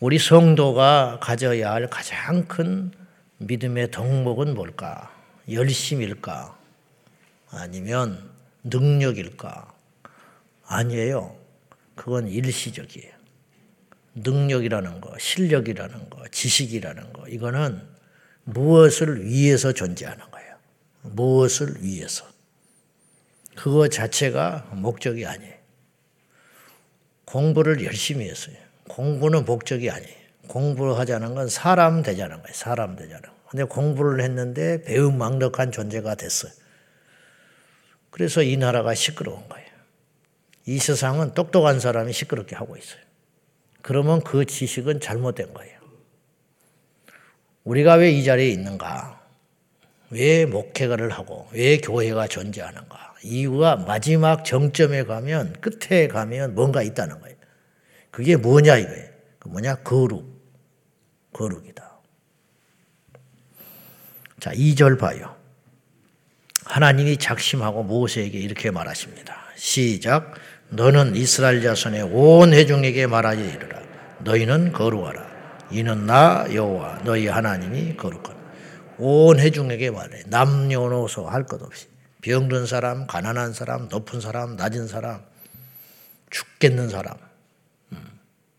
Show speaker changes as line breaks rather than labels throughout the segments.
우리 성도가 가져야 할 가장 큰 믿음의 덕목은 뭘까? 열심일까? 아니면 능력일까? 아니에요. 그건 일시적이에요. 능력이라는 거, 실력이라는 거, 지식이라는 거, 이거는 무엇을 위해서 존재하는 거예요. 무엇을 위해서. 그거 자체가 목적이 아니에요. 공부를 열심히 했어요. 공부는 목적이 아니에요. 공부를 하자는 건 사람 되자는 거예요. 사람 되자는 거. 근데 공부를 했는데 배은망덕한 존재가 됐어요. 그래서 이 나라가 시끄러운 거예요. 이 세상은 똑똑한 사람이 시끄럽게 하고 있어요. 그러면 그 지식은 잘못된 거예요. 우리가 왜 이 자리에 있는가? 왜 목회가를 하고 왜 교회가 존재하는가? 이유가 마지막 정점에 가면 끝에 가면 뭔가 있다는 거예요. 그게 뭐냐 이거예요. 그 뭐냐 거룩. 거룩이다. 자, 2절 봐요. 하나님이 작심하고 모세에게 이렇게 말하십니다. 시작. 너는 이스라엘 자손의 온 회중에게 말하여 이르라. 너희는 거룩하라. 이는 나 여호와 너희 하나님이 거룩하다. 온 회중에게 말해. 남녀노소 할 것 없이. 병든 사람, 가난한 사람, 높은 사람, 낮은 사람, 죽겠는 사람, 음,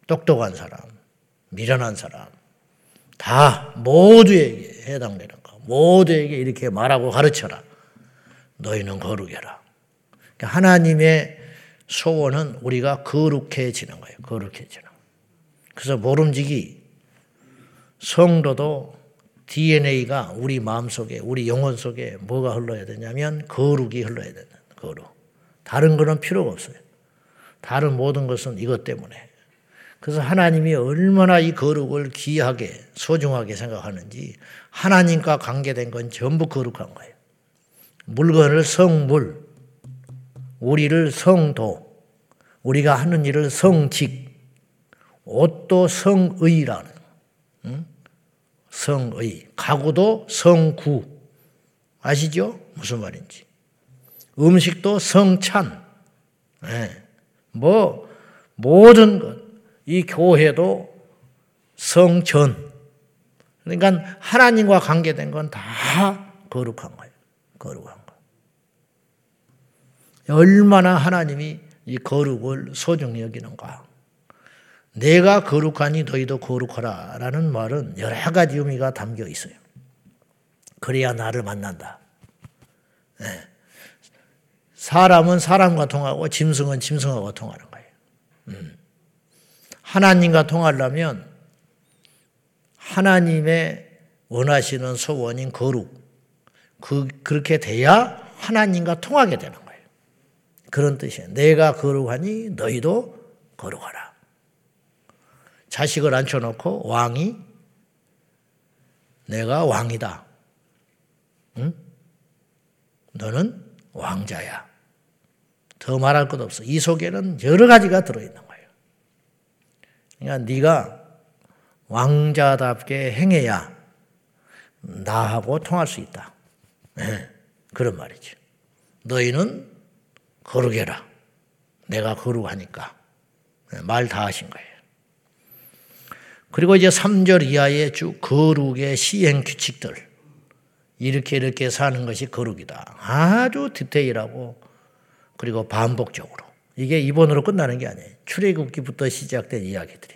똑똑한 사람, 미련한 사람, 다 모두에게 해당되는 거. 모두에게 이렇게 말하고 가르쳐라. 너희는 거룩해라. 그러니까 하나님의 소원은 우리가 거룩해지는 거예요. 거룩해지는. 그래서 모름지기 성도도 DNA가 우리 마음 속에, 우리 영혼 속에 뭐가 흘러야 되냐면 거룩이 흘러야 된다. 거룩. 다른 거는 필요가 없어요. 다른 모든 것은 이것 때문에. 그래서 하나님이 얼마나 이 거룩을 귀하게, 소중하게 생각하는지 하나님과 관계된 건 전부 거룩한 거예요. 물건을 성물, 우리를 성도, 우리가 하는 일을 성직, 옷도 성의라는, 응? 성의, 가구도 성구. 아시죠? 무슨 말인지. 음식도 성찬. 네. 뭐, 모든 것. 이 교회도 성전. 그러니까 하나님과 관계된 건 다 거룩한 거예요. 거룩한 거. 얼마나 하나님이 이 거룩을 소중히 여기는가. 내가 거룩하니 너희도 거룩하라 라는 말은 여러 가지 의미가 담겨 있어요. 그래야 나를 만난다. 네. 사람은 사람과 통하고 짐승은 짐승하고 통하는 거예요. 음. 하나님과 통하려면 하나님의 원하시는 소원인 거룩, 그, 그렇게 돼야 하나님과 통하게 되는 거예요. 그런 뜻이에요. 내가 거룩하니 너희도 거룩하라. 자식을 앉혀놓고 왕이 내가 왕이다. 응? 너는 왕자야. 더 말할 것 없어. 이 속에는 여러 가지가 들어있는 거예요. 그러니까 네가 왕자답게 행해야 나하고 통할 수 있다. 네, 그런 말이죠. 너희는 거룩해라. 내가 거룩하니까. 네, 말다 하신 거예요. 그리고 이제 3절 이하의 쭉 거룩의 시행 규칙들. 이렇게 이렇게 사는 것이 거룩이다. 아주 디테일하고 그리고 반복적으로. 이게 이번으로 끝나는 게 아니에요. 출애굽기부터 시작된 이야기들이.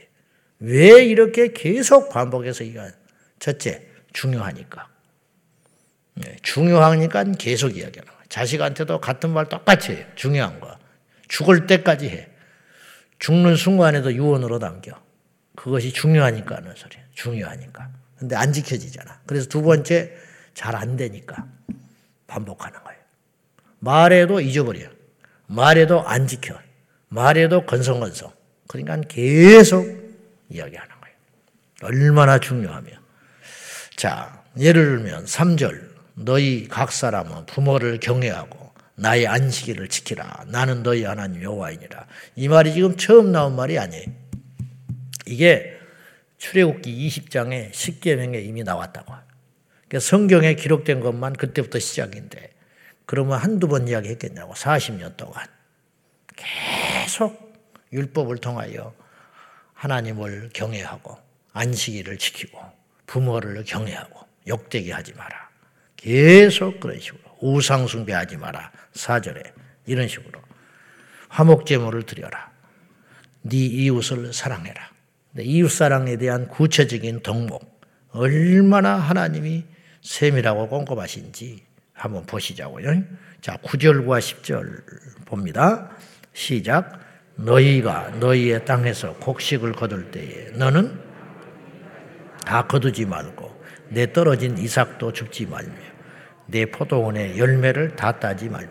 왜 이렇게 계속 반복해서 이거 첫째 중요하니까. 네, 중요하니까 계속 이야기하는 거예요. 자식한테도 같은 말 똑같이 해요. 중요한 거. 죽을 때까지 해. 죽는 순간에도 유언으로 남겨. 그것이 중요하니까 하는 소리예요. 중요하니까. 근데 안 지켜지잖아. 그래서 두 번째 잘 안 되니까 반복하는 거예요. 말해도 잊어버려. 말해도 안 지켜. 말해도 건성건성. 그러니까 계속 이야기하는 거예요. 얼마나 중요하며. 자, 예를 들면 3절. 너희 각 사람은 부모를 경외하고 나의 안식일을 지키라. 나는 너희 하나님 여호와이니라. 이 말이 지금 처음 나온 말이 아니에요. 이게 출애굽기 20장에 10계명에 이미 나왔다고. 그러니까 성경에 기록된 것만 그때부터 시작인데 그러면 한두 번 이야기했겠냐고 40년 동안 율법을 통하여 하나님을 경외하고 안식일을 지키고 부모를 경외하고 욕되게 하지 마라. 계속 그런 식으로 우상 숭배하지 마라. 사절에 이런 식으로 화목 제물을 드려라. 네 이웃을 사랑해라. 이웃 사랑에 대한 구체적인 덕목 얼마나 하나님이 세밀하고 꼼꼼하신지 한번 보시자고요. 자, 9절과 10절 봅니다. 시작. 너희가 너희의 땅에서 곡식을 거둘 때에 너는 다 거두지 말고 내 떨어진 이삭도 줍지 말며 내 포도원의 열매를 다 따지 말며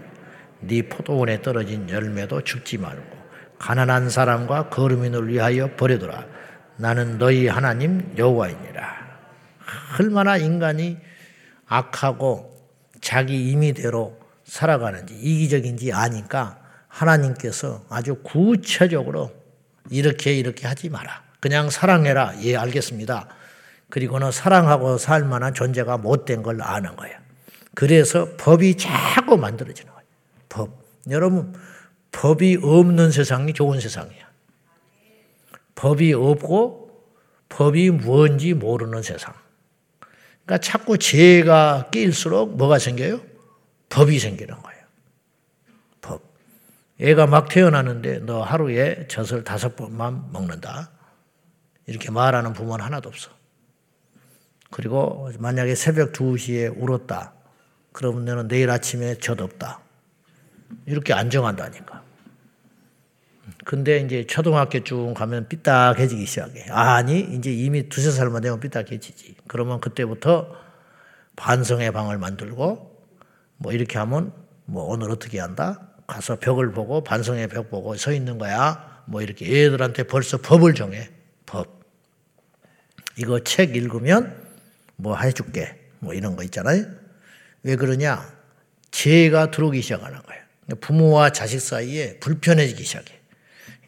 네 포도원에 떨어진 열매도 줍지 말고 가난한 사람과 거르민을 위하여 버려두라 나는 너희 하나님 여호와이니라 얼마나 인간이 악하고 자기 임의대로 살아가는지 이기적인지 아니까 하나님께서 아주 구체적으로 이렇게 이렇게 하지 마라. 그냥 사랑해라. 예, 알겠습니다. 그리고는 사랑하고 살 만한 존재가 못된 걸 아는 거예요. 그래서 법이 자꾸 만들어지는 거예요. 법. 여러분, 법이 없는 세상이 좋은 세상이야. 법이 없고 법이 뭔지 모르는 세상. 그러니까 자꾸 죄가 끼일수록 뭐가 생겨요? 법이 생기는 거예요. 법. 애가 막 태어나는데 너 하루에 젖을 다섯 번만 먹는다. 이렇게 말하는 부모는 하나도 없어. 그리고 만약에 새벽 2시에 울었다. 그러면 너는 내일 아침에 젖 없다. 이렇게 안정한다니까. 근데 이제 초등학교 쭉 가면 삐딱해지기 시작해. 아니, 이제 이미 두세 살만 되면 삐딱해지지. 그러면 그때부터 반성의 방을 만들고 뭐 이렇게 하면 뭐 오늘 어떻게 한다? 가서 벽을 보고 반성의 벽 보고 서 있는 거야. 뭐 이렇게 애들한테 벌써 법을 정해. 법. 이거 책 읽으면 뭐 해줄게. 뭐 이런 거 있잖아요. 왜 그러냐? 죄가 들어오기 시작하는 거예요. 부모와 자식 사이에 불편해지기 시작해.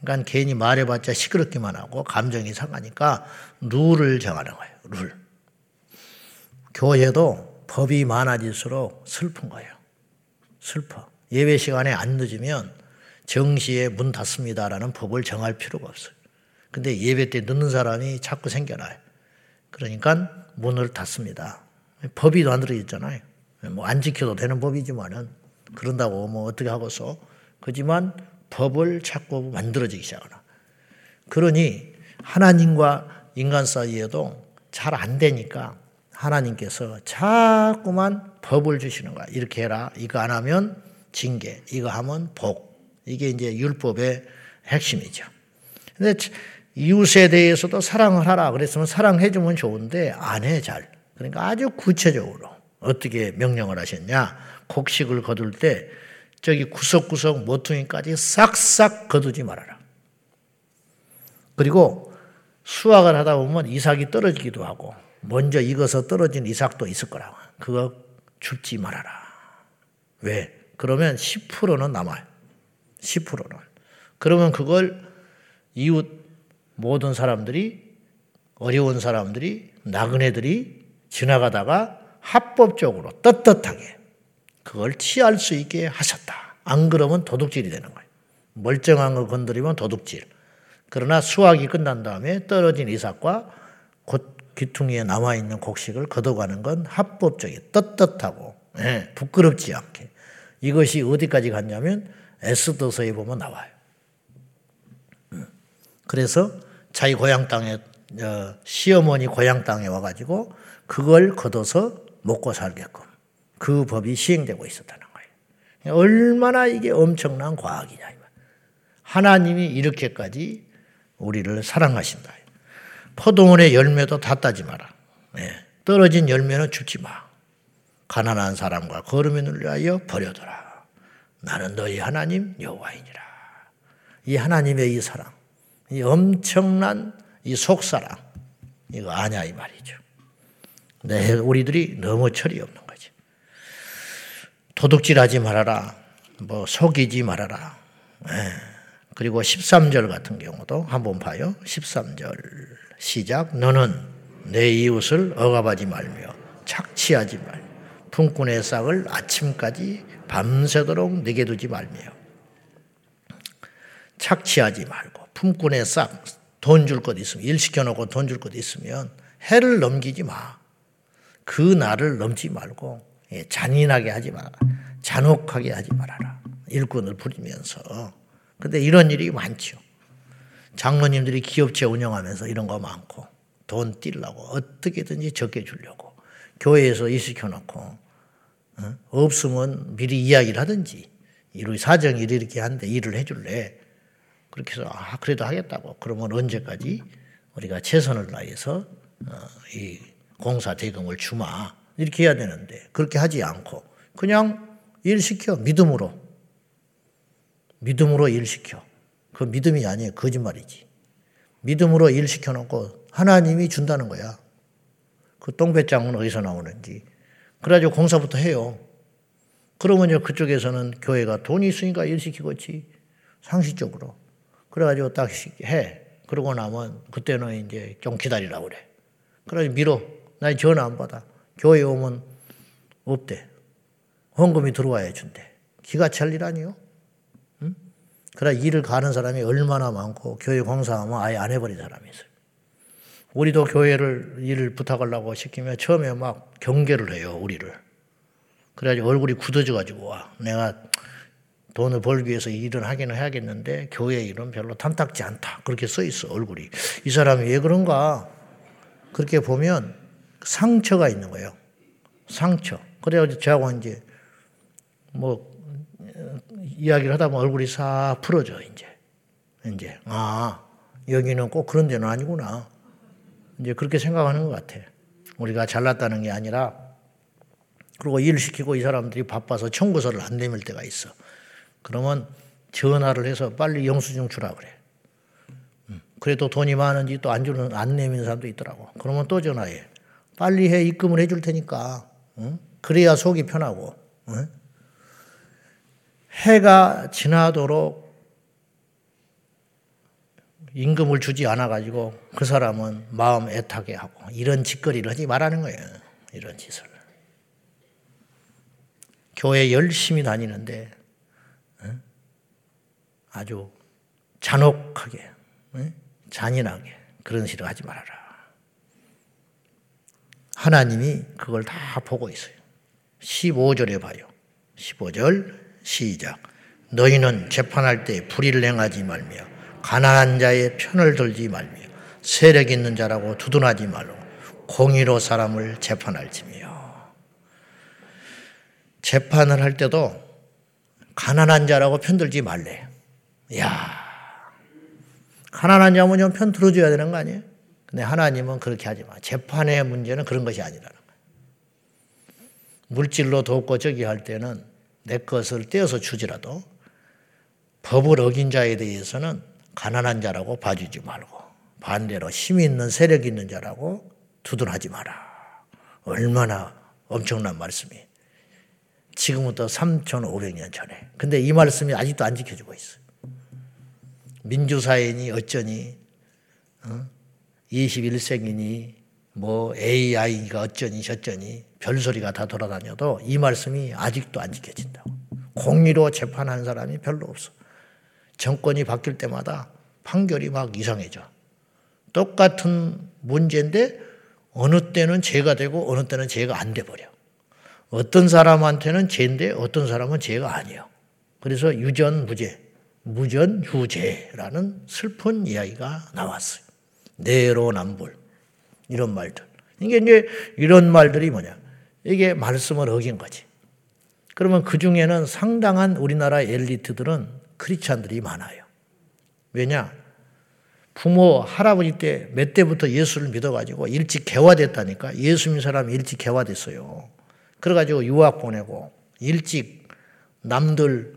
그러니까 괜히 말해봤자 시끄럽기만 하고 감정이 상하니까 룰을 정하는 거예요. 룰. 교회도 법이 많아질수록 슬픈 거예요. 슬퍼. 예배 시간에 안 늦으면 정시에 문 닫습니다라는 법을 정할 필요가 없어요. 근데 예배 때 늦는 사람이 자꾸 생겨나요. 그러니까 문을 닫습니다. 법이 만들어졌잖아요. 뭐 안 지켜도 되는 법이지만은 그런다고 뭐 어떻게 하고서 그지만 법을 자꾸 만들어지기 시작하나. 그러니 하나님과 인간 사이에도 잘 안 되니까 하나님께서 자꾸만 법을 주시는 거야. 이렇게 해라. 이거 안 하면 징계. 이거 하면 복. 이게 이제 율법의 핵심이죠. 근데 이웃에 대해서도 사랑을 하라. 그랬으면 사랑해주면 좋은데 안 해, 잘. 그러니까 아주 구체적으로 어떻게 명령을 하셨냐. 곡식을 거둘 때 저기 구석구석 모퉁이까지 싹싹 거두지 말아라. 그리고 수확을 하다 보면 이삭이 떨어지기도 하고 먼저 익어서 떨어진 이삭도 있을 거라고. 그거 줍지 말아라. 왜? 그러면 10%는 남아요. 10%는. 그러면 그걸 이웃 모든 사람들이 어려운 사람들이 나그네들이 지나가다가 합법적으로 떳떳하게 그걸 취할 수 있게 하셨다. 안 그러면 도둑질이 되는 거예요. 멀쩡한 거 건드리면 도둑질. 그러나 수확이 끝난 다음에 떨어진 이삭과 곧 귀퉁이에 남아있는 곡식을 걷어가는 건 합법적이 떳떳하고 예, 부끄럽지 않게 이것이 어디까지 갔냐면 에스더서에 보면 나와요. 음. 그래서 자기 고향 땅에 어, 시어머니 고향 땅에 와가지고 그걸 걷어서 먹고 살게끔 그 법이 시행되고 있었다는 거예요. 얼마나 이게 엄청난 과학이냐. 하나님이 이렇게까지 우리를 사랑하신다. 포도원의 열매도 다 따지 마라. 네. 떨어진 열매는 주지 마. 가난한 사람과 거름을 위하여 버려둬라. 나는 너희 하나님 여호와이니라. 이 하나님의 이 사랑, 이 엄청난 이 속사랑, 이거 아냐 이 말이죠. 네, 우리들이 너무 철이 없는 도둑질하지 말아라. 뭐 속이지 말아라. 네. 그리고 13절 같은 경우도 한번 봐요. 13절 시작. 너는 내 이웃을 억압하지 말며 착취하지 말며 품꾼의 싹을 아침까지 밤새도록 내게 두지 말며 착취하지 말고 품꾼의 싹 돈 줄 것 있으면, 일 시켜놓고 돈 줄 것 있으면 해를 넘기지 마. 그 날을 넘지 말고 예, 잔인하게 하지 마라. 잔혹하게 하지 말아라. 일꾼을 부리면서. 근데 이런 일이 많죠. 장로님들이 기업체 운영하면서 이런 거 많고 돈 띠려고 어떻게든지 적게 주려고 교회에서 일시켜놓고 어? 없으면 미리 이야기를 하든지 이로 사정이 이렇게 한데 일을 해줄래? 그렇게 해서 아 그래도 하겠다고. 그러면 언제까지 우리가 최선을 다해서 어, 이 공사 대금을 주마. 이렇게 해야 되는데 그렇게 하지 않고 그냥 일 시켜. 믿음으로. 믿음으로 일 시켜. 그 믿음이 아니에요. 거짓말이지. 믿음으로 일 시켜놓고 하나님이 준다는 거야. 그 똥배짱은 어디서 나오는지 그래가지고 공사부터 해요 그러면 이제 그쪽에서는 교회가 돈이 있으니까 일 시키겠지 상식적으로 그래가지고 딱 해. 그러고 나면 그때는 이제 좀 기다리라고 그래. 그래 밀어. 나 전화 안 받아. 교회 오면 없대. 헌금이 들어와야 준대. 기가 찰일 아니요? 응? 그래 일을 가는 사람이 얼마나 많고 교회 공사하면 아예 안 해버린 사람이 있어요. 우리도 교회를 일을 부탁하려고 시키면 처음에 막 경계를 해요, 우리를. 그래가지고 얼굴이 굳어져 가지고 와. 내가 돈을 벌기 위해서 일을 하기는 해야겠는데 교회 일은 별로 탐탁지 않다. 그렇게 써 있어, 얼굴이. 이 사람이 왜 그런가? 그렇게 보면 상처가 있는 거예요. 상처. 그래가지고 저하고 이제 뭐 이야기를 하다 보면 얼굴이 싹 풀어져, 이제. 이제. 아, 여기는 꼭 그런 데는 아니구나. 이제 그렇게 생각하는 것 같아. 우리가 잘났다는 게 아니라 그리고 일 시키고 이 사람들이 바빠서 청구서를 안 내밀 때가 있어. 그러면 전화를 해서 빨리 영수증 주라 그래. 음, 그래도 돈이 많은지 또 안 주는 안 내미는 사람도 있더라고. 그러면 또 전화해. 빨리 해 입금을 해줄 테니까. 응? 그래야 속이 편하고. 응? 해가 지나도록 임금을 주지 않아 가지고 그 사람은 마음 애타게 하고 이런 짓거리를 하지 말라는 거예요. 이런 짓을. 교회 열심히 다니는데 아주 잔혹하게, 잔인하게 그런 식으로 하지 말아라. 하나님이 그걸 다 보고 있어요. 15절에 봐요. 15절 시작. 너희는 재판할 때 불의를 행하지 말며 가난한 자의 편을 들지 말며 세력 있는 자라고 두둔하지 말고 공의로 사람을 재판할지며 재판을 할 때도 가난한 자라고 편들지 말래. 야 가난한 자면 좀편 들어줘야 되는 거 아니에요? 근데 하나님은 그렇게 하지 마. 재판의 문제는 그런 것이 아니라는 거예요. 물질로 돕고 저기 할 때는 내 것을 떼어서 주지라도 법을 어긴 자에 대해서는 가난한 자라고 봐주지 말고 반대로 힘 있는 세력 있는 자라고 두둔하지 마라. 얼마나 엄청난 말씀이. 지금부터 3,500년 전에. 근데 이 말씀이 아직도 안 지켜지고 있어요. 민주사회니 어쩌니, 어? 21세기니, 뭐 AI가 어쩌니 저쩌니 별소리가 다 돌아다녀도 이 말씀이 아직도 안 지켜진다고. 공의로 재판한 사람이 별로 없어. 정권이 바뀔 때마다 판결이 막 이상해져. 똑같은 문제인데 어느 때는 죄가 되고 어느 때는 죄가 안 돼 버려. 어떤 사람한테는 죄인데 어떤 사람은 죄가 아니에요. 그래서 유전무죄, 무전유죄라는 슬픈 이야기가 나왔어요. 내로남불 이런 말들. 이게 이제 이런 말들이 뭐냐? 이게 말씀을 어긴 거지. 그러면 그 중에는 상당한 우리나라 엘리트들은 크리스찬들이 많아요. 왜냐? 부모, 할아버지 때몇 대부터 예수를 믿어가지고 일찍 개화됐다니까. 예수 믿는 사람이 일찍 개화됐어요. 그래가지고 유학 보내고 일찍 남들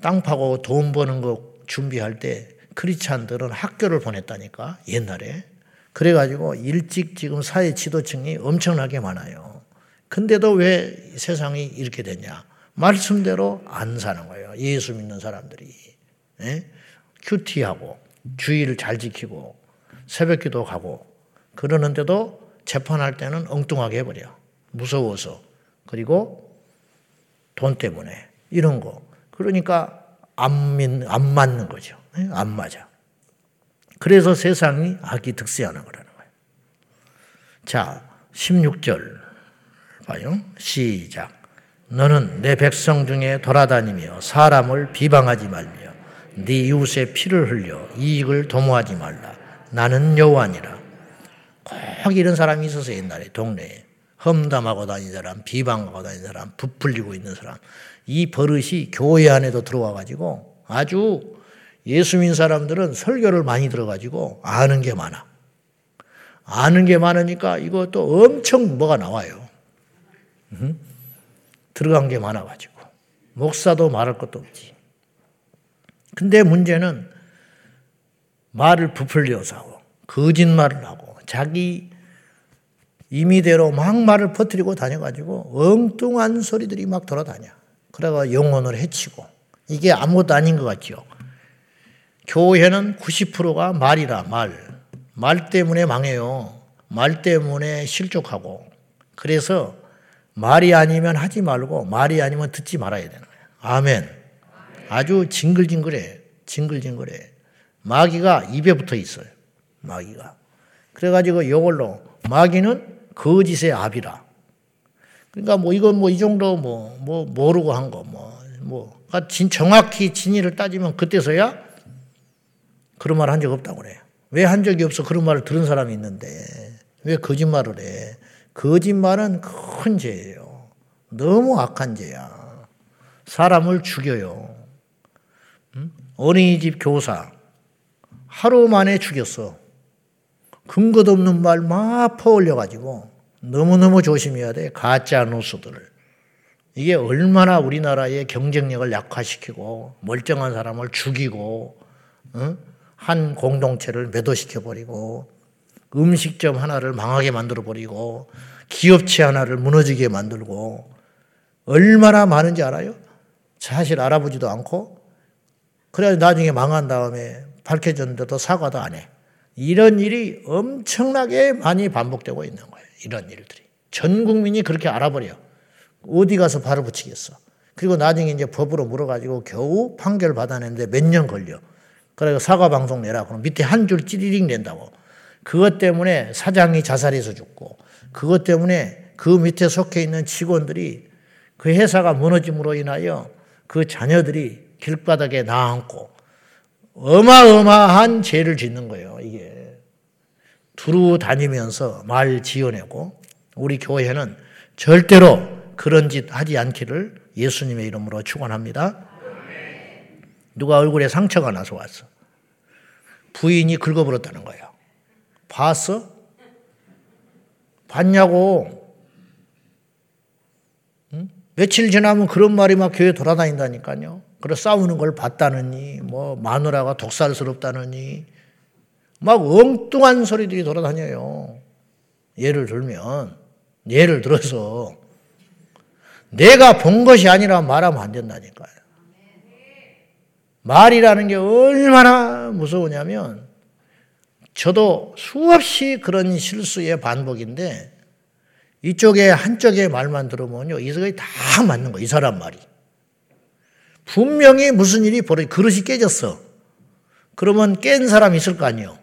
땅 파고 돈 버는 거 준비할 때 크리스찬들은 학교를 보냈다니까 옛날에 그래가지고 일찍 지금 사회 지도층이 엄청나게 많아요. 근데도 왜 세상이 이렇게 됐냐? 말씀대로 안 사는 거예요. 예수 믿는 사람들이 예? 큐티하고 주의를 잘 지키고 새벽 기도 가고 그러는데도 재판할 때는 엉뚱하게 해버려. 무서워서 그리고 돈 때문에 이런 거. 그러니까 안, 믿, 안 맞는 거죠. 안 맞아. 그래서 세상이 악이 득세하는 거라는 거예요. 자, 16절 봐요. 시작. 너는 내 백성 중에 돌아다니며 사람을 비방하지 말며 네 이웃의 피를 흘려 이익을 도모하지 말라. 나는 여호와니라. 꼭 이런 사람이 있었어 옛날에 동네에. 험담하고 다니는 사람, 비방하고 다니는 사람, 부풀리고 있는 사람. 이 버릇이 교회 안에도 들어와 가지고 아주 예수 믿는 사람들은 설교를 많이 들어 가지고 아는 게 많아. 아는 게 많으니까 이것도 엄청 뭐가 나와요. 응? 들어간 게 많아가지고. 목사도 말할 것도 없지. 근데 문제는 말을 부풀려서 하고, 거짓말을 하고, 자기 임의대로 막 말을 퍼뜨리고 다녀가지고 엉뚱한 소리들이 막 돌아다녀. 그래가 영혼을 해치고. 이게 아무것도 아닌 것 같죠. 교회는 90%가 말이라, 말. 말 때문에 망해요. 말 때문에 실족하고. 그래서 말이 아니면 하지 말고 말이 아니면 듣지 말아야 되는 거예요. 아멘. 아주 징글징글해. 징글징글해. 마귀가 입에 붙어 있어요. 마귀가. 그래가지고 이걸로 마귀는 거짓의 압이라. 그러니까 뭐 이건 뭐 이 정도 뭐, 뭐 모르고 한 거, 뭐, 뭐, 그러니까 정확히 진위를 따지면 그때서야 그런 말 한 적 없다고 그래요. 왜 한 적이 없어? 그런 말을 들은 사람이 있는데. 왜 거짓말을 해? 거짓말은 큰 죄예요. 너무 악한 죄야. 사람을 죽여요. 어린이집 교사 하루 만에 죽였어. 근거도 없는 말 막 퍼올려가지고 너무너무 조심해야 돼. 가짜 뉴스들을. 이게 얼마나 우리나라의 경쟁력을 약화시키고 멀쩡한 사람을 죽이고 어? 한 공동체를 매도시켜버리고 음식점 하나를 망하게 만들어 버리고 기업체 하나를 무너지게 만들고 얼마나 많은지 알아요? 사실 알아보지도 않고 그래야 나중에 망한 다음에 밝혀졌는데도 사과도 안 해. 이런 일이 엄청나게 많이 반복되고 있는 거예요. 이런 일들이. 전 국민이 그렇게 알아버려. 어디 가서 발을 붙이겠어. 그리고 나중에 이제 법으로 물어가지고 겨우 판결 받아내는데 몇 년 걸려. 그래서 사과 방송 내라. 그럼 밑에 한 줄 찌리링 낸다고. 그것 때문에 사장이 자살해서 죽고, 그것 때문에 그 밑에 속해 있는 직원들이 그 회사가 무너짐으로 인하여 그 자녀들이 길바닥에 나앉고 어마어마한 죄를 짓는 거예요, 이게. 두루 다니면서 말 지어내고 우리 교회는 절대로 그런 짓 하지 않기를 예수님의 이름으로 축원합니다. 누가 얼굴에 상처가 나서 왔어. 부인이 긁어버렸다는 거예요. 봤어? 봤냐고. 응? 며칠 지나면 그런 말이 막 교회 돌아다닌다니까요. 그래 싸우는 걸 봤다느니, 뭐 마누라가 독살스럽다느니, 막 엉뚱한 소리들이 돌아다녀요. 예를 들면, 예를 들어서, 내가 본 것이 아니라 말하면 안 된다니까요. 말이라는 게 얼마나 무서우냐면 저도 수없이 그런 실수의 반복인데 이쪽에 한쪽의 말만 들으면요. 이게 다 맞는 거이 사람 말이. 분명히 무슨 일이 벌어 그릇이 깨졌어. 그러면 깬 사람 있을 거 아니에요.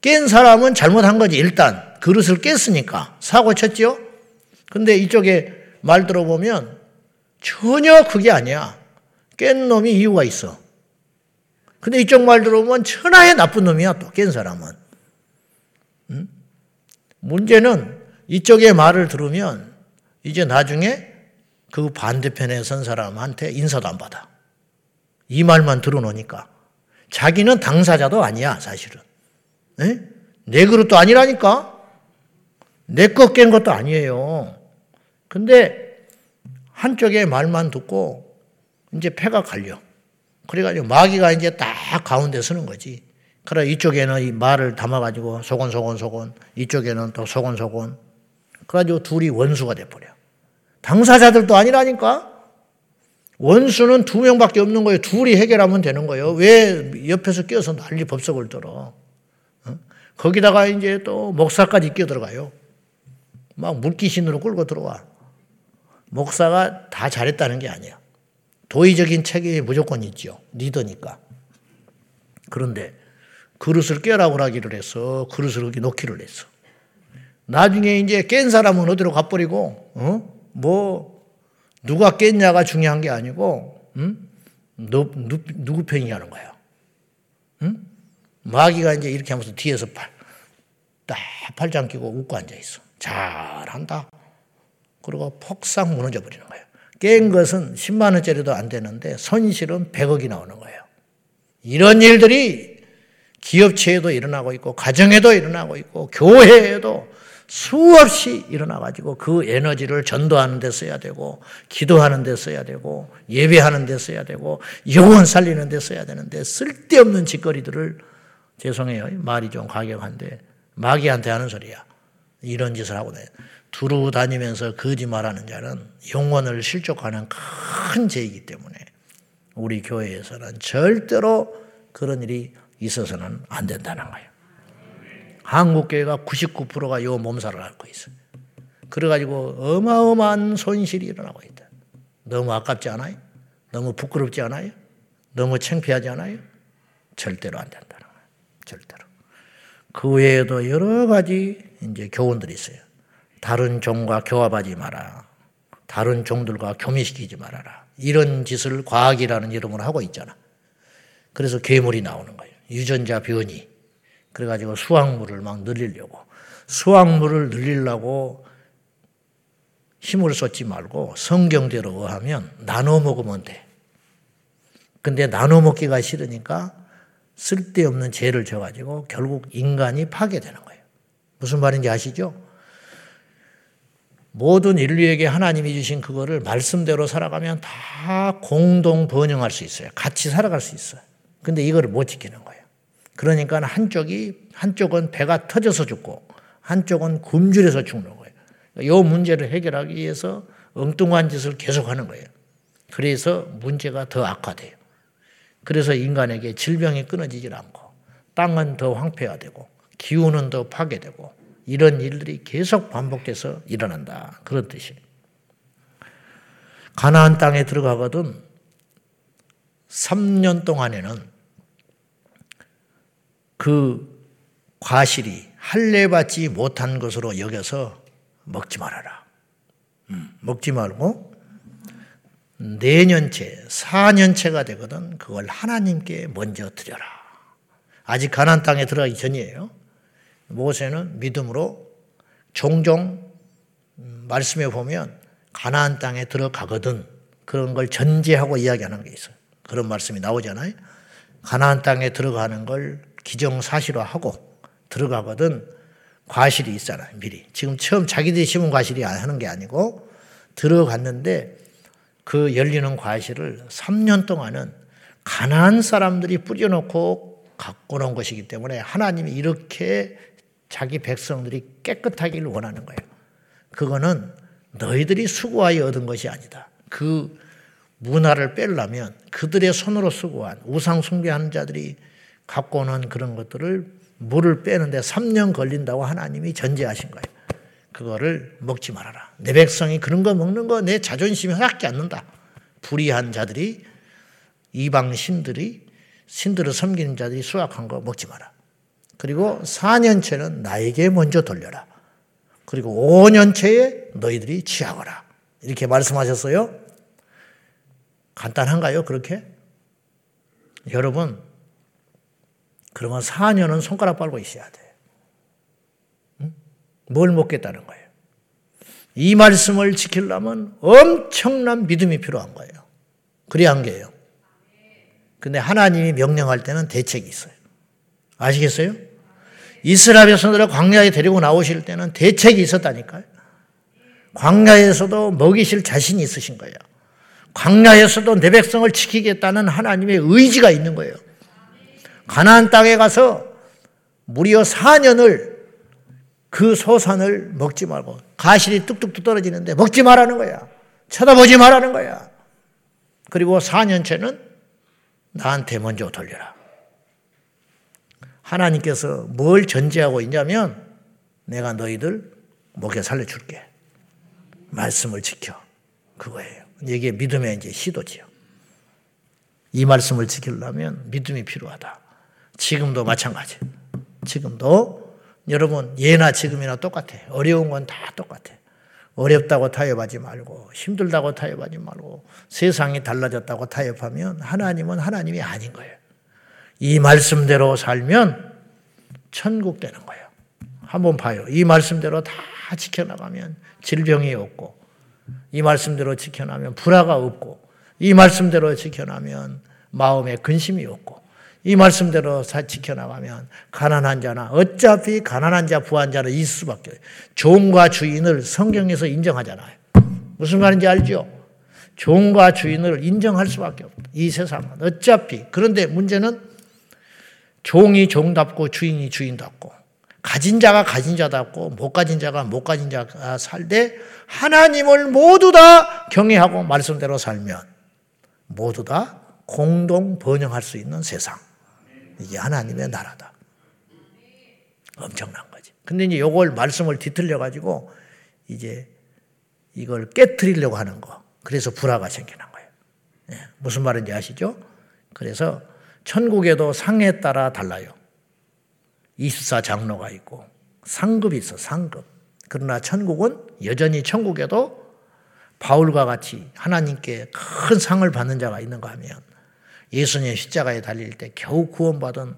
깬 사람은 잘못한 거지 일단 그릇을 깼으니까 사고 쳤죠. 근데 이쪽에 말 들어보면 전혀 그게 아니야. 깬 놈이 이유가 있어. 근데 이쪽 말 들어보면 천하의 나쁜 놈이야, 또 깬 사람은. 음? 문제는 이쪽의 말을 들으면 이제 나중에 그 반대편에 선 사람한테 인사도 안 받아. 이 말만 들어놓으니까. 자기는 당사자도 아니야, 사실은. 에? 내 그릇도 아니라니까? 내것깬 것도 아니에요. 근데 한쪽의 말만 듣고 이제 패가 갈려. 그래가지고 마귀가 이제 딱 가운데 서는 거지. 그래 이쪽에는 이 말을 담아가지고 소곤소곤소곤 이쪽에는 또 소곤소곤 그래가지고 둘이 원수가 돼버려. 당사자들도 아니라니까? 원수는 두 명밖에 없는 거예요. 둘이 해결하면 되는 거예요. 왜 옆에서 끼어서 난리 법석을 들어? 어? 거기다가 이제 또 목사까지 끼어 들어가요. 막 물귀신으로 끌고 들어와. 목사가 다 잘했다는 게 아니야. 도의적인 책임이 무조건 있죠. 리더니까. 그런데 그릇을 깨라고 하기를 했어. 그릇을 거기 놓기를 했어. 나중에 이제 깬 사람은 어디로 가버리고, 어? 뭐, 누가 깼냐가 중요한 게 아니고, 응? 누, 누, 누구 편이냐는 거야. 응? 마귀가 이제 이렇게 하면서 뒤에서 팔, 딱 팔짱 끼고 웃고 앉아있어. 잘한다. 그리고 폭삭 무너져 버리는 거예요. 깬 것은 10만 원짜리도 안 되는데 손실은 100억이 나오는 거예요. 이런 일들이 기업체에도 일어나고 있고 가정에도 일어나고 있고 교회에도 수없이 일어나 가지고 그 에너지를 전도하는 데 써야 되고 기도하는 데 써야 되고 예배하는 데 써야 되고 영혼 살리는 데 써야 되는데 쓸데없는 짓거리들을 죄송해요. 말이 좀 가격한데 마귀한테 하는 소리야. 이런 짓을 하고 다녀. 두루 다니면서 거짓말하는 자는 영혼을 실족하는 큰 죄이기 때문에 우리 교회에서는 절대로 그런 일이 있어서는 안 된다는 거예요. 한국 교회가 99%가 요 몸살을 앓고 있어요. 그래가지고 어마어마한 손실이 일어나고 있다. 너무 아깝지 않아요? 너무 부끄럽지 않아요? 너무 창피하지 않아요? 절대로 안 된다는 거예요. 절대로. 그 외에도 여러 가지 이제 교훈들이 있어요. 다른 종과 교합하지 마라. 다른 종들과 교미시키지 말아라. 이런 짓을 과학이라는 이름으로 하고 있잖아. 그래서 괴물이 나오는 거예요. 유전자 변이. 그래가지고 수확물을 막 늘리려고. 수확물을 늘리려고 힘을 쏟지 말고 성경대로 의하면 나눠 먹으면 돼. 근데 나눠 먹기가 싫으니까 쓸데없는 죄를 져가지고 결국 인간이 파괴되는 거예요. 무슨 말인지 아시죠? 모든 인류에게 하나님이 주신 그거를 말씀대로 살아가면 다 공동 번영할 수 있어요. 같이 살아갈 수 있어요. 근데 이거를 못 지키는 거예요. 그러니까 한쪽이 한쪽은 배가 터져서 죽고 한쪽은 굶주려서 죽는 거예요. 이 문제를 해결하기 위해서 엉뚱한 짓을 계속하는 거예요. 그래서 문제가 더 악화돼요. 그래서 인간에게 질병이 끊어지질 않고 땅은 더 황폐화되고 기후는 더 파괴되고 이런 일들이 계속 반복돼서 일어난다. 그런 뜻이에요. 가나안 땅에 들어가거든 3년 동안에는 그 과실이 할례받지 못한 것으로 여겨서 먹지 말아라. 음, 먹지 말고 내년째, 4년째가 되거든 그걸 하나님께 먼저 드려라. 아직 가난 땅에 들어가기 전이에요. 모세는 믿음으로 종종 음, 말씀에 보면 가나안 땅에 들어가거든 그런 걸 전제하고 이야기하는 게 있어요. 그런 말씀이 나오잖아요. 가나안 땅에 들어가는 걸 기정사실화하고 들어가거든 과실이 있잖아요. 미리. 지금 처음 자기들이 심은 과실이 하는 게 아니고 들어갔는데 그 열리는 과실을 3년 동안은 가난한 사람들이 뿌려놓고 갖고 놓은 것이기 때문에 하나님이 이렇게 자기 백성들이 깨끗하기를 원하는 거예요. 그거는 너희들이 수고하여 얻은 것이 아니다. 그 문화를 빼려면 그들의 손으로 수고한 우상 숭배하는 자들이 갖고 오는 그런 것들을 물을 빼는데 3년 걸린다고 하나님이 전제하신 거예요. 그거를 먹지 말아라. 내 백성이 그런 거 먹는 거 내 자존심이 허락지 않는다. 불의한 자들이 이방 신들이 신들을 섬기는 자들이 수확한 거 먹지 마라. 그리고 4년째는 나에게 먼저 돌려라. 그리고 5년째에 너희들이 취하거라. 이렇게 말씀하셨어요. 간단한가요? 그렇게? 여러분, 그러면 4년은 손가락 빨고 있어야 돼. 응? 뭘 먹겠다는 거예요? 이 말씀을 지키려면 엄청난 믿음이 필요한 거예요. 그래야 한 게요. 근데 하나님이 명령할 때는 대책이 있어요. 아시겠어요? 이스라엘 백성들을 광야에 데리고 나오실 때는 대책이 있었다니까요. 광야에서도 먹이실 자신이 있으신 거예요. 광야에서도 내 백성을 지키겠다는 하나님의 의지가 있는 거예요. 가나안 땅에 가서 무려 4년을 그 소산을 먹지 말고 가실이 뚝뚝뚝 떨어지는데 먹지 말라는 거야. 쳐다보지 말라는 거야. 그리고 4년째는 나한테 먼저 돌려라. 하나님께서 뭘 전제하고 있냐면 내가 너희들 목에 살려줄게. 말씀을 지켜. 그거예요. 이게 믿음의 이제 시도지요. 이 말씀을 지키려면 믿음이 필요하다. 지금도 마찬가지. 지금도 여러분 예나 지금이나 똑같아. 어려운 건 다 똑같아. 어렵다고 타협하지 말고 힘들다고 타협하지 말고 세상이 달라졌다고 타협하면 하나님은 하나님이 아닌 거예요. 이 말씀대로 살면 천국 되는 거예요. 한번 봐요. 이 말씀대로 다 지켜나가면 질병이 없고 이 말씀대로 지켜나면 불화가 없고 이 말씀대로 지켜나면 마음에 근심이 없고 이 말씀대로 지켜나가면 가난한 자나 어차피 가난한 자, 부한 자는 있을 수밖에 없어요. 종과 주인을 성경에서 인정하잖아요. 무슨 말인지 알죠? 종과 주인을 인정할 수밖에 없다. 이 세상은 어차피 그런데 문제는 종이 종답고 주인이 주인답고 가진 자가 가진 자답고 못 가진 자가 못 가진 자가 살되 하나님을 모두 다 경외하고 말씀대로 살면 모두 다 공동 번영할 수 있는 세상. 이게 하나님의 나라다. 엄청난 거지. 근데 이제 요걸 말씀을 뒤틀려 가지고 이제 이걸 깨뜨리려고 하는 거. 그래서 불화가 생기는 거예요. 네. 무슨 말인지 아시죠? 그래서 천국에도 상에 따라 달라요. 24 장로가 있고 상급이 있어, 상급. 그러나 천국은 여전히 천국에도 바울과 같이 하나님께 큰 상을 받는 자가 있는가 하면 예수님 십자가에 달릴 때 겨우 구원받은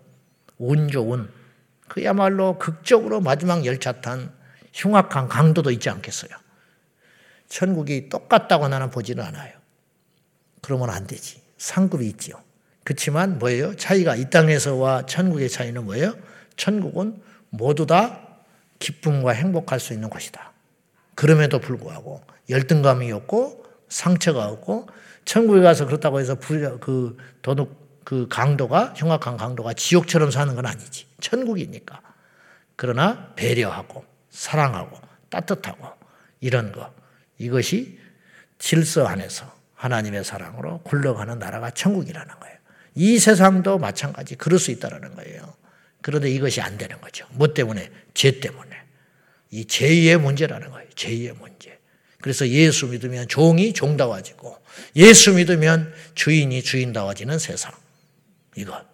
운 좋은 그야말로 극적으로 마지막 열차 탄 흉악한 강도도 있지 않겠어요. 천국이 똑같다고 나는 보지는 않아요. 그러면 안 되지. 상급이 있지요. 그렇지만 뭐예요? 차이가 이 땅에서와 천국의 차이는 뭐예요? 천국은 모두 다 기쁨과 행복할 수 있는 곳이다. 그럼에도 불구하고 열등감이 없고 상처가 없고 천국에 가서 그렇다고 해서 그 도둑 그 강도가 흉악한 강도가 지옥처럼 사는 건 아니지. 천국이니까. 그러나 배려하고 사랑하고 따뜻하고 이런 거 이것이 질서 안에서 하나님의 사랑으로 굴러가는 나라가 천국이라는 거예요. 이 세상도 마찬가지 그럴 수 있다라는 거예요. 그런데 이것이 안 되는 거죠. 뭐 때문에? 죄 때문에. 이 죄의 문제라는 거예요. 죄의 문제. 그래서 예수 믿으면 종이 종다워지고 예수 믿으면 주인이 주인다워지는 세상. 이것.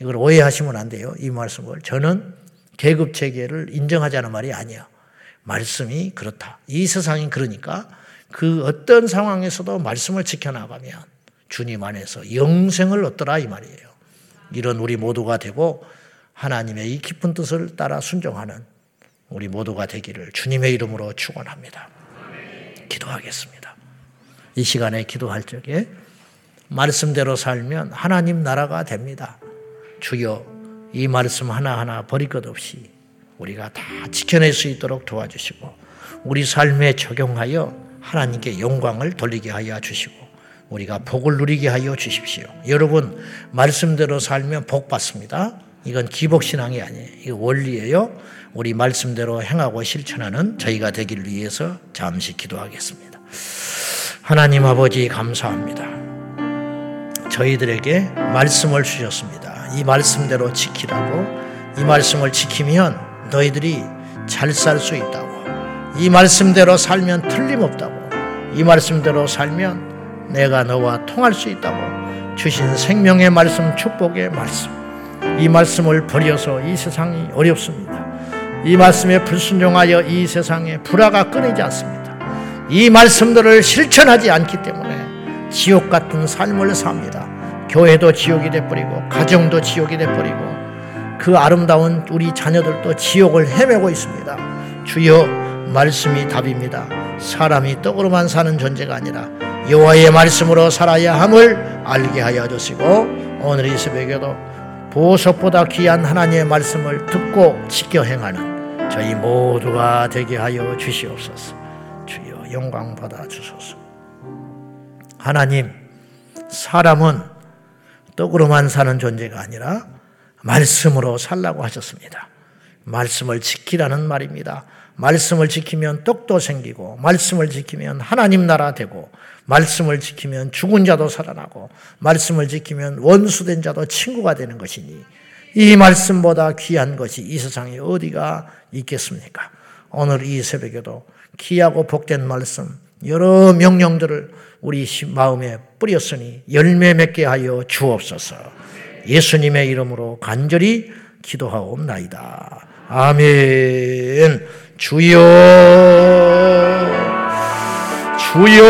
이걸 오해하시면 안 돼요. 이 말씀을. 저는 계급 체계를 인정하자는 말이 아니에요. 말씀이 그렇다. 이 세상이 그러니까 그 어떤 상황에서도 말씀을 지켜나가면 주님 안에서 영생을 얻더라 이 말이에요. 이런 우리 모두가 되고 하나님의 이 깊은 뜻을 따라 순종하는 우리 모두가 되기를 주님의 이름으로 축원합니다. 기도하겠습니다. 이 시간에 기도할 적에 말씀대로 살면 하나님 나라가 됩니다. 주여 이 말씀 하나하나 버릴 것 없이 우리가 다 지켜낼 수 있도록 도와주시고 우리 삶에 적용하여 하나님께 영광을 돌리게 하여 주시고 우리가 복을 누리게 하여 주십시오. 여러분 말씀대로 살면 복 받습니다. 이건 기복 신앙이 아니에요. 이거 원리예요. 우리 말씀대로 행하고 실천하는 저희가 되기 위해서 잠시 기도하겠습니다. 하나님 아버지 감사합니다. 저희들에게 말씀을 주셨습니다. 이 말씀대로 지키라고 이 말씀을 지키면 너희들이 잘 살 수 있다고 이 말씀대로 살면 틀림없다고 이 말씀대로 살면 내가 너와 통할 수 있다고 주신 생명의 말씀 축복의 말씀 이 말씀을 버려서 이 세상이 어렵습니다. 이 말씀에 불순종하여 이 세상에 불화가 끊이지 않습니다. 이 말씀들을 실천하지 않기 때문에 지옥 같은 삶을 삽니다. 교회도 지옥이 돼버리고 가정도 지옥이 돼버리고 그 아름다운 우리 자녀들도 지옥을 헤매고 있습니다. 주여 말씀이 답입니다. 사람이 떡으로만 사는 존재가 아니라 여호와의 말씀으로 살아야 함을 알게 하여 주시고 오늘 이 새벽에도 보석보다 귀한 하나님의 말씀을 듣고 지켜 행하는 저희 모두가 되게 하여 주시옵소서. 영광 받아 주소서. 하나님, 사람은 떡으로만 사는 존재가 아니라 말씀으로 살라고 하셨습니다. 말씀을 지키라는 말입니다. 말씀을 지키면 떡도 생기고, 말씀을 지키면 하나님 나라 되고, 말씀을 지키면 죽은 자도 살아나고 말씀을 지키면 원수된 자도 친구가 되는 것이니 이 말씀보다 귀한 것이 이 세상에 어디가 있겠습니까? 오늘 이 새벽에도 귀하고 복된 말씀 여러 명령들을 우리 마음에 뿌렸으니 열매 맺게 하여 주옵소서. 예수님의 이름으로 간절히 기도하옵나이다. 아멘. 주여, 주여,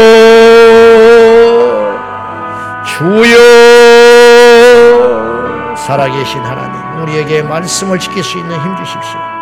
주여, 살아계신 하나님, 우리에게 말씀을 지킬 수 있는 힘 주십시오.